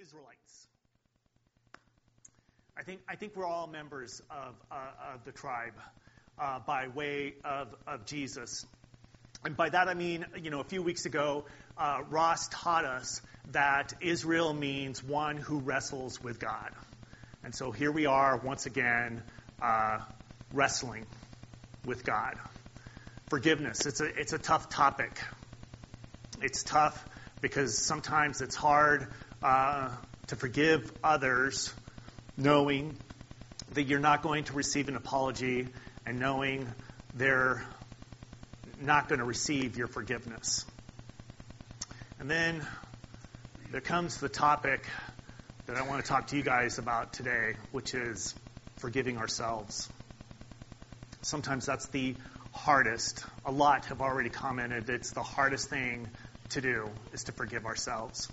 Israelites. I think, I think we're all members of, uh, of the tribe uh, by way of, of Jesus. And by that I mean, you know, a few weeks ago, uh, Ross taught us that Israel means one who wrestles with God. And so here we are once again uh, wrestling with God. Forgiveness, it's a, it's a tough topic. It's tough because sometimes it's hard uh, to forgive others knowing that you're not going to receive an apology and knowing they're not going to receive your forgiveness. And then there comes the topic that I want to talk to you guys about today, which is forgiving ourselves. Sometimes that's the hardest. A lot have already commented it's the hardest thing to do is to forgive ourselves.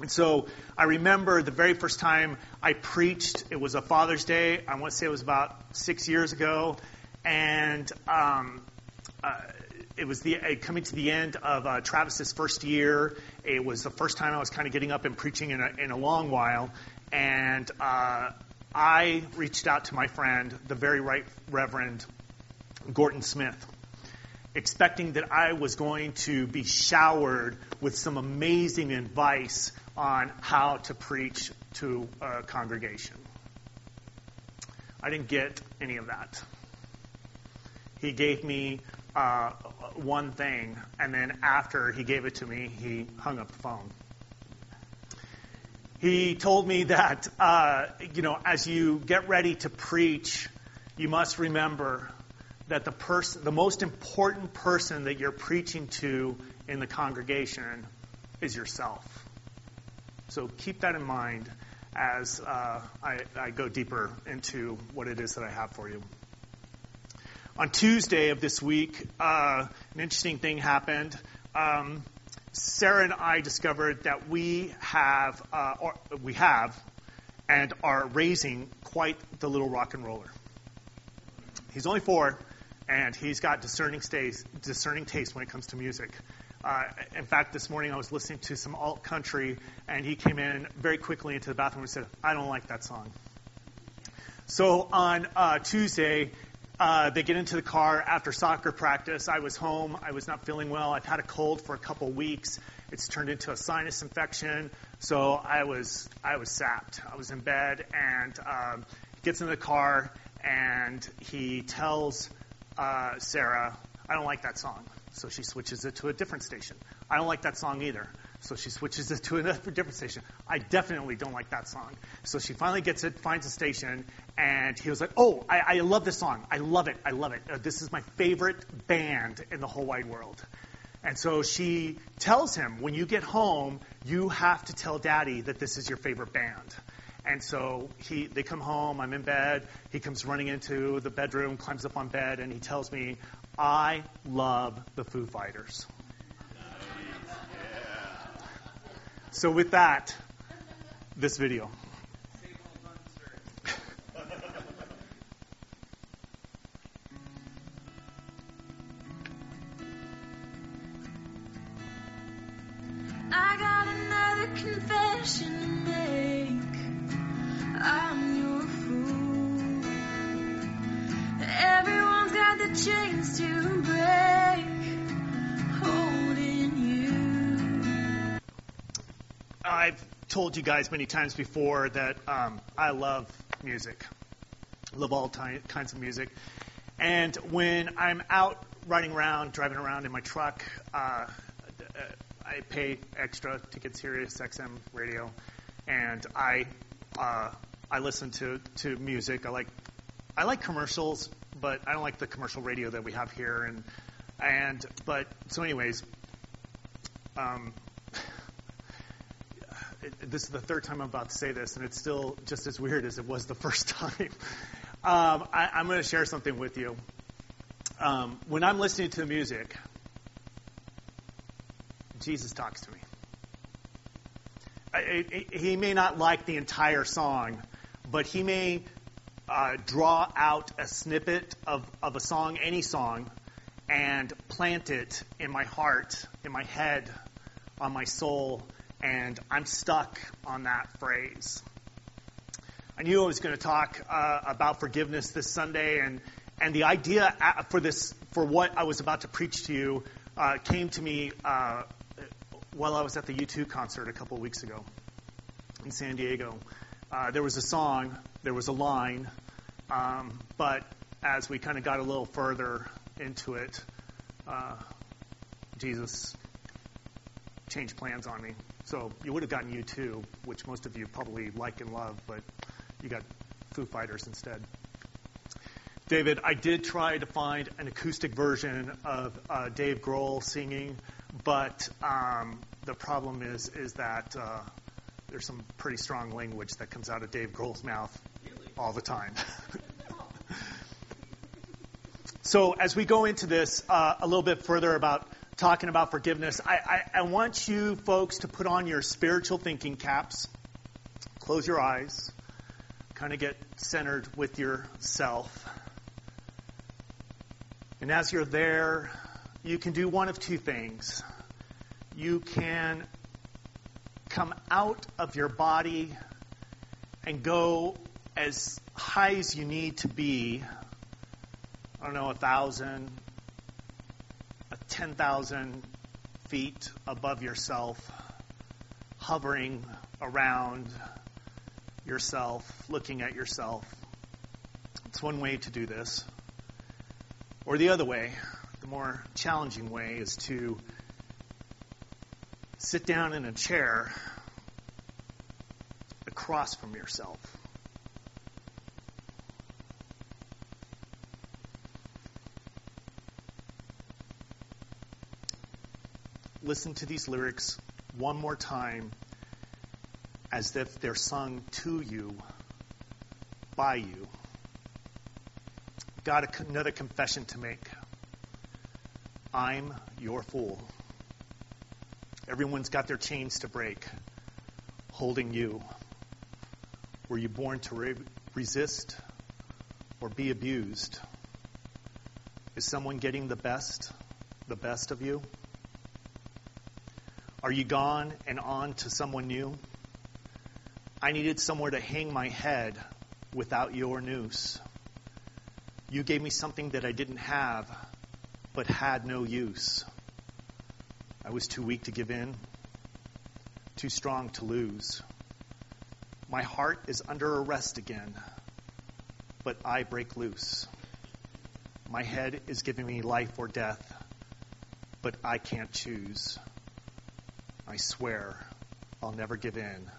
And so I remember the very first time I preached, it was a Father's Day. I want to say it was about six years ago. And um, uh, it was the, uh, coming to the end of uh, Travis's first year. It was the first time I was kind of getting up and preaching in a, in a long while. And uh, I reached out to my friend, the very right Reverend Gorton Smith expecting that I was going to be showered with some amazing advice on how to preach to a congregation. I didn't get any of that. He gave me uh, one thing, and then after he gave it to me, he hung up the phone. He told me that, uh, you know, as you get ready to preach, you must remember that the person, the most important person that you're preaching to in the congregation is yourself. So keep that in mind as uh, I, I, go deeper into what it is that I have for you. On Tuesday of this week, uh, an interesting thing happened. Um, Sarah and I discovered that we have, uh, or we have, and are raising quite the little rock and roller. He's only four, and he's got discerning, stays, discerning taste when it comes to music. Uh, in fact, this morning I was listening to some alt country, and he came in very quickly into the bathroom and said, I don't like that song. So on uh, Tuesday, uh, they get into the car after soccer practice. I was home. I was not feeling well. I've had a cold for a couple weeks. It's turned into a sinus infection. So I was I was sapped. I was in bed, and um, gets in the car, and he tells uh, Sarah, "I don't like that song." So she switches it to a different station. I don't like that song either. So she switches it to a different station. I definitely don't like that song. So she finally gets it, finds a station, and he was like, Oh, I, I love this song. I love it. I love it. Uh, this is my favorite band in the whole wide world. And so she tells him, When you get home, you have to tell daddy that this is your favorite band. And so he, they come home, I'm in bed. He comes running into the bedroom, climbs up on bed, and he tells me, I love the Foo Fighters. So, with that, this video. The chains to break, holding you. I've told you guys many times before that um, I love music. Love all ty- kinds of music. And when I'm out riding around, driving around in my truck, uh, I pay extra to get Sirius XM radio, and I uh, I listen to, to music. I like I like commercials, but I don't like the commercial radio that we have here. And and but so anyways, um, it, this is the third time I'm about to say this, and it's still just as weird as it was the first time. Um, I, I'm going to share something with you. Um, when I'm listening to the music, Jesus talks to me. I, I, he may not like the entire song, but he may uh, draw out a snippet of, of a song, any song, and plant it in my heart, in my head, on my soul, and I'm stuck on that phrase. I knew I was going to talk uh, about forgiveness this Sunday, and and the idea uh, for this for what I was about to preach to you uh, came to me uh, while I was at the U2 concert a couple of weeks ago in San Diego. Uh, there was a song, there was a line, um, but as we kind of got a little further into it, uh, Jesus changed plans on me. So you would have gotten U2, which most of you probably like and love, but you got Foo Fighters instead. David, I did try to find an acoustic version of uh, Dave Grohl singing, but um, the problem is is that uh, there's some pretty strong language that comes out of Dave Grohl's mouth all the time. so as we go into this uh, a little bit further about talking about forgiveness, I, I, I want you folks to put on your spiritual thinking caps, close your eyes, kind of get centered with yourself. And as you're there, you can do one of two things. You can come out of your body and go as high as you need to be. I don't know, a thousand, a ten thousand feet above yourself, hovering around yourself, looking at yourself. It's one way to do this. Or the other way, the more challenging way, is to sit down in a chair across from yourself. Listen to these lyrics one more time as if they're sung to you by you. Got another confession to make. I'm your fool. Everyone's got their chains to break, holding you. Were you born to re- resist or be abused? Is someone getting the best, the best of you? Are you gone and on to someone new? I needed somewhere to hang my head without your noose. You gave me something that I didn't have, but had no use. I was too weak to give in, too strong to lose. My heart is under arrest again, but I break loose. My head is giving me life or death, but I can't choose. I swear I'll never give in.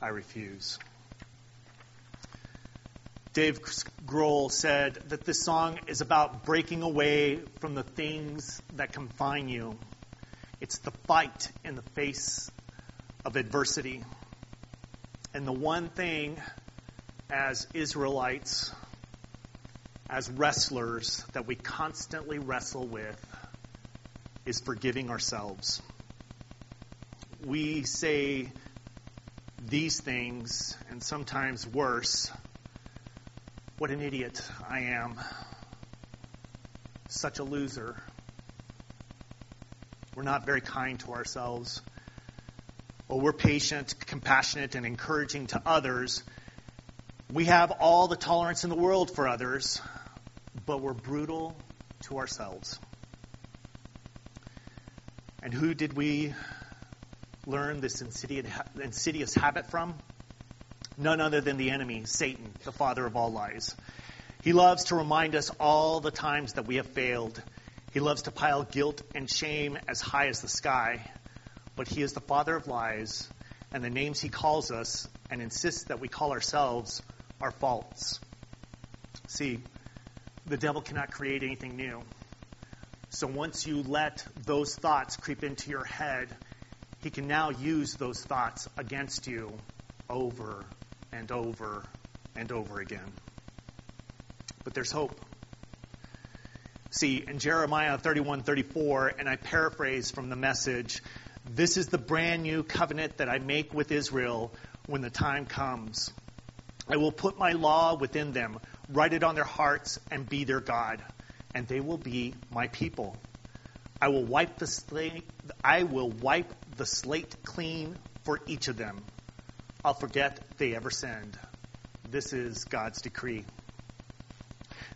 I refuse. Dave Grohl said that this song is about breaking away from the things that confine you it's the fight in the face of adversity. And the one thing as Israelites, as wrestlers, that we constantly wrestle with is forgiving ourselves. We say these things, and sometimes worse. What an idiot I am. Such a loser. We're not very kind to ourselves. Well, we're patient, compassionate, and encouraging to others. We have all the tolerance in the world for others, but we're brutal to ourselves. And who did we learn this insidious habit from? None other than the enemy, Satan, the father of all lies. He loves to remind us all the times that we have failed he loves to pile guilt and shame as high as the sky, but he is the father of lies, and the names he calls us and insists that we call ourselves are false. See, the devil cannot create anything new. So once you let those thoughts creep into your head, he can now use those thoughts against you over and over and over again. But there's hope. See, in Jeremiah 31 34, and I paraphrase from the message, this is the brand new covenant that I make with Israel when the time comes. I will put my law within them, write it on their hearts, and be their God, and they will be my people. I will wipe the slate, I will wipe the slate clean for each of them. I'll forget they ever sinned. This is God's decree.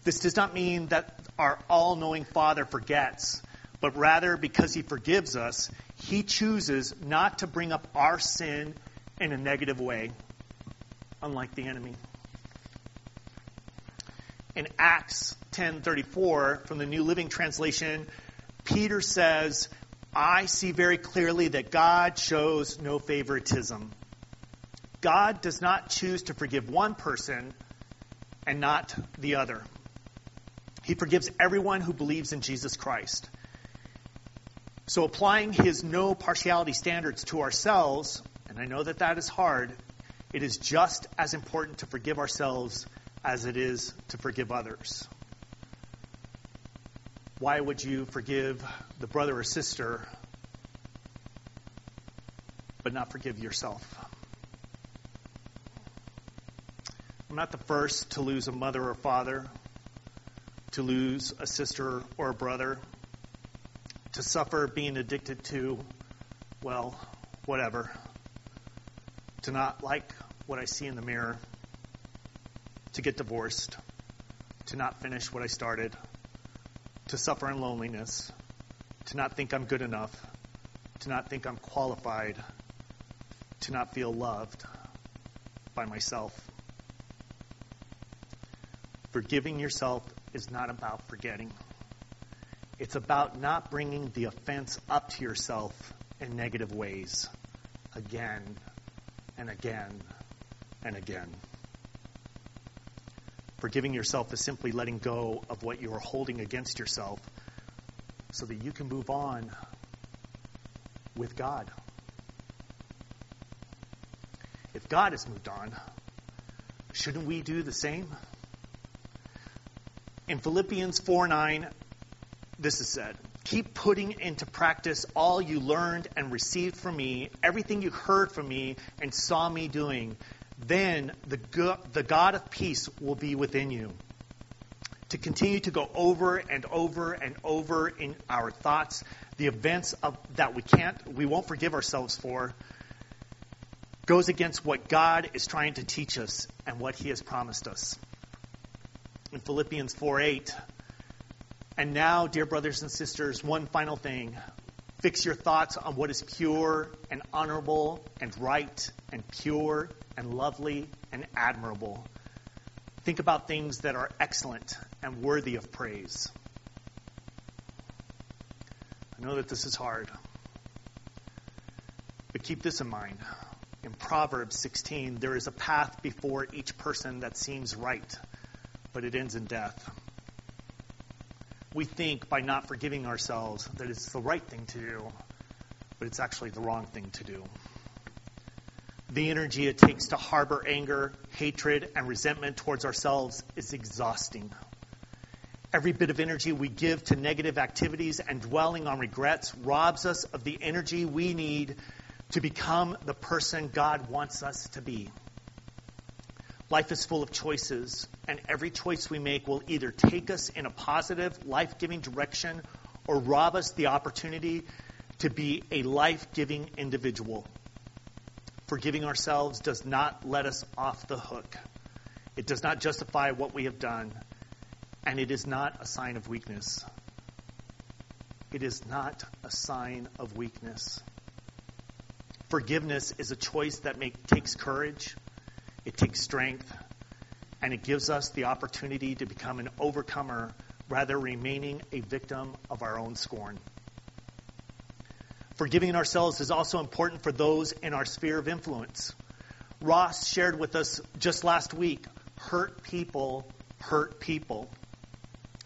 This does not mean that our all knowing Father forgets, but rather because He forgives us, He chooses not to bring up our sin in a negative way, unlike the enemy. In Acts 10:34 from the New Living Translation, Peter says, "I see very clearly that God shows no favoritism. God does not choose to forgive one person and not the other. He forgives everyone who believes in Jesus Christ. So, applying his no partiality standards to ourselves, and I know that that is hard, it is just as important to forgive ourselves as it is to forgive others. Why would you forgive the brother or sister but not forgive yourself? I'm not the first to lose a mother or father, to lose a sister or a brother, to suffer being addicted to, well, whatever, to not like what I see in the mirror, to get divorced, to not finish what I started, to suffer in loneliness, to not think I'm good enough, to not think I'm qualified, to not feel loved by myself. Forgiving yourself is not about forgetting. It's about not bringing the offense up to yourself in negative ways again and again and again. Forgiving yourself is simply letting go of what you are holding against yourself so that you can move on with God. If God has moved on, shouldn't we do the same? In Philippians 4 9, this is said Keep putting into practice all you learned and received from me, everything you heard from me and saw me doing. Then the, go- the God of peace will be within you. To continue to go over and over and over in our thoughts, the events of, that we can't, we won't forgive ourselves for, goes against what God is trying to teach us and what He has promised us in Philippians 4 8. And now, dear brothers and sisters, one final thing. Fix your thoughts on what is pure and honorable and right and pure and lovely and admirable. Think about things that are excellent and worthy of praise. I know that this is hard, but keep this in mind. In Proverbs 16, there is a path before each person that seems right but it ends in death. We think by not forgiving ourselves that it's the right thing to do, but it's actually the wrong thing to do. The energy it takes to harbor anger, hatred, and resentment towards ourselves is exhausting. Every bit of energy we give to negative activities and dwelling on regrets robs us of the energy we need to become the person God wants us to be. Life is full of choices, and every choice we make will either take us in a positive, life giving direction or rob us the opportunity to be a life giving individual. Forgiving ourselves does not let us off the hook. It does not justify what we have done, and it is not a sign of weakness. It is not a sign of weakness. Forgiveness is a choice that make, takes courage it takes strength, and it gives us the opportunity to become an overcomer rather remaining a victim of our own scorn. Forgiving ourselves is also important for those in our sphere of influence. Ross shared with us just last week hurt people hurt people.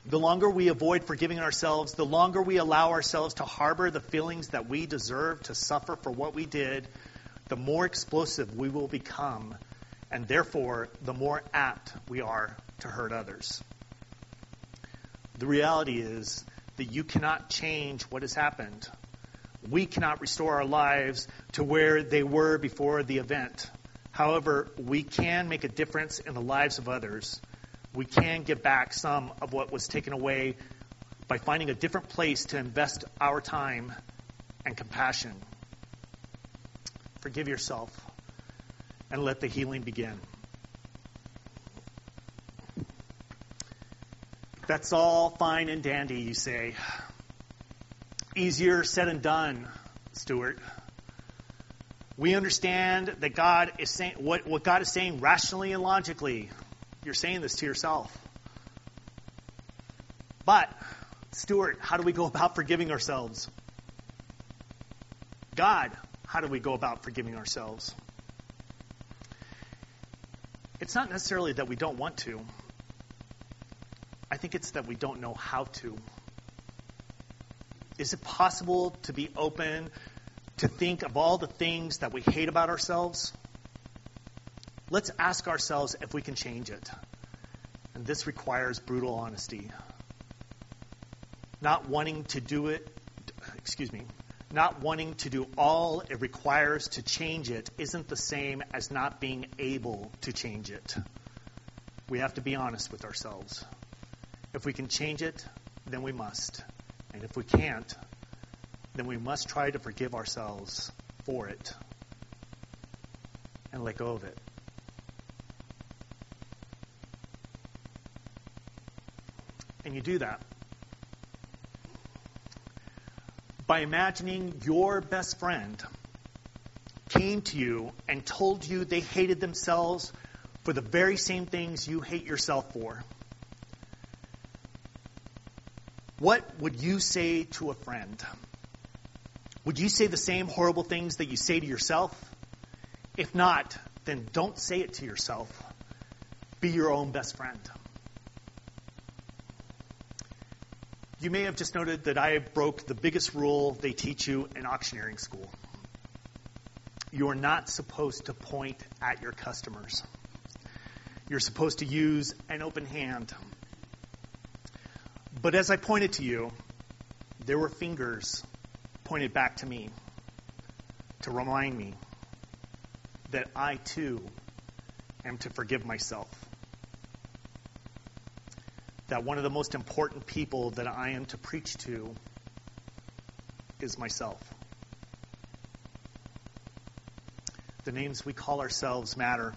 The longer we avoid forgiving ourselves, the longer we allow ourselves to harbor the feelings that we deserve to suffer for what we did, the more explosive we will become and therefore, the more apt we are to hurt others. The reality is that you cannot change what has happened. We cannot restore our lives to where they were before the event. However, we can make a difference in the lives of others. We can give back some of what was taken away by finding a different place to invest our time and compassion. Forgive yourself and let the healing begin. That's all fine and dandy, you say. Easier said and done, Stuart. We understand that God is saying what, what God is saying rationally and logically. You're saying this to yourself. But, Stuart, how do we go about forgiving ourselves? God, how do we go about forgiving ourselves? It's not necessarily that we don't want to. I think it's that we don't know how to. Is it possible to be open to think of all the things that we hate about ourselves? Let's ask ourselves if we can change it. And this requires brutal honesty. Not wanting to do it, excuse me, not wanting to do all it requires to change it isn't the same as not being able to change it. We have to be honest with ourselves. If we can change it, then we must. And if we can't, then we must try to forgive ourselves for it and let go of it. And you do that by imagining your best friend came to you and told you they hated themselves for the very same things you hate yourself for. What would you say to a friend? Would you say the same horrible things that you say to yourself? If not, then don't say it to yourself. Be your own best friend. You may have just noted that I broke the biggest rule they teach you in auctioneering school. You are not supposed to point at your customers. You're supposed to use an open hand. But as I pointed to you, there were fingers pointed back to me to remind me that I too am to forgive myself. That one of the most important people that I am to preach to is myself. The names we call ourselves matter.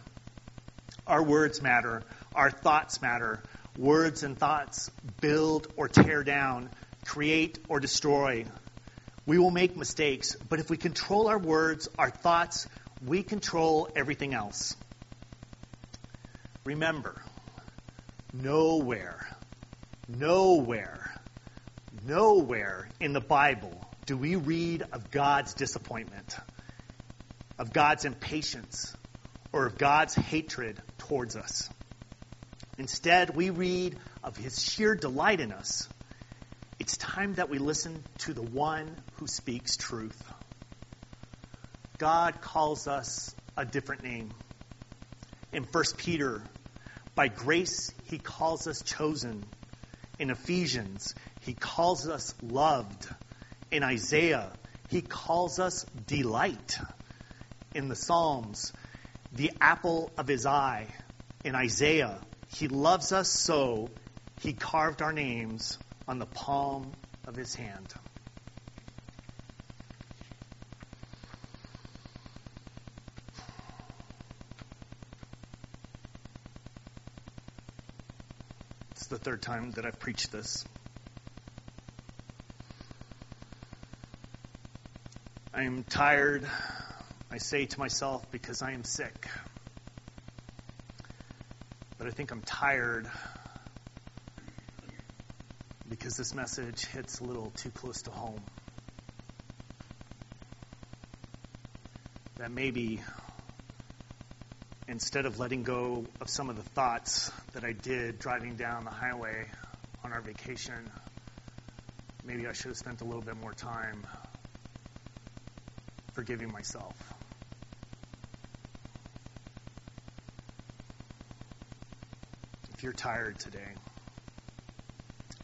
Our words matter. Our thoughts matter. Words and thoughts build or tear down, create or destroy. We will make mistakes, but if we control our words, our thoughts, we control everything else. Remember, nowhere, nowhere, nowhere in the Bible do we read of God's disappointment, of God's impatience, or of God's hatred towards us. Instead, we read of his sheer delight in us. It's time that we listen to the one who speaks truth. God calls us a different name. In 1 Peter, by grace, he calls us chosen. In Ephesians, he calls us loved. In Isaiah, he calls us delight. In the Psalms, the apple of his eye. In Isaiah, he loves us so he carved our names on the palm of his hand. Third time that I've preached this. I am tired, I say to myself, because I am sick but I think I'm tired because this message hits a little too close to home. That maybe instead of letting go of some of the thoughts that I did driving down the highway on our vacation, maybe I should have spent a little bit more time forgiving myself. If you're tired today,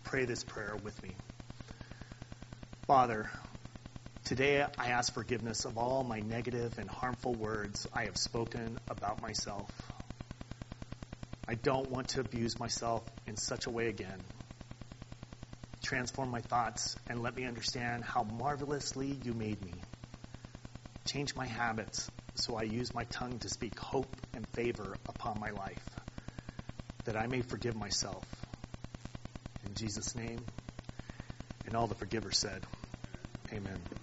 pray this prayer with me. Father, today I ask forgiveness of all my negative and harmful words I have spoken about myself. I don't want to abuse myself in such a way again. Transform my thoughts and let me understand how marvelously you made me. Change my habits So I use my tongue to speak hope and favor upon my life, that I may forgive myself. In Jesus' name. And all the forgivers said, Amen.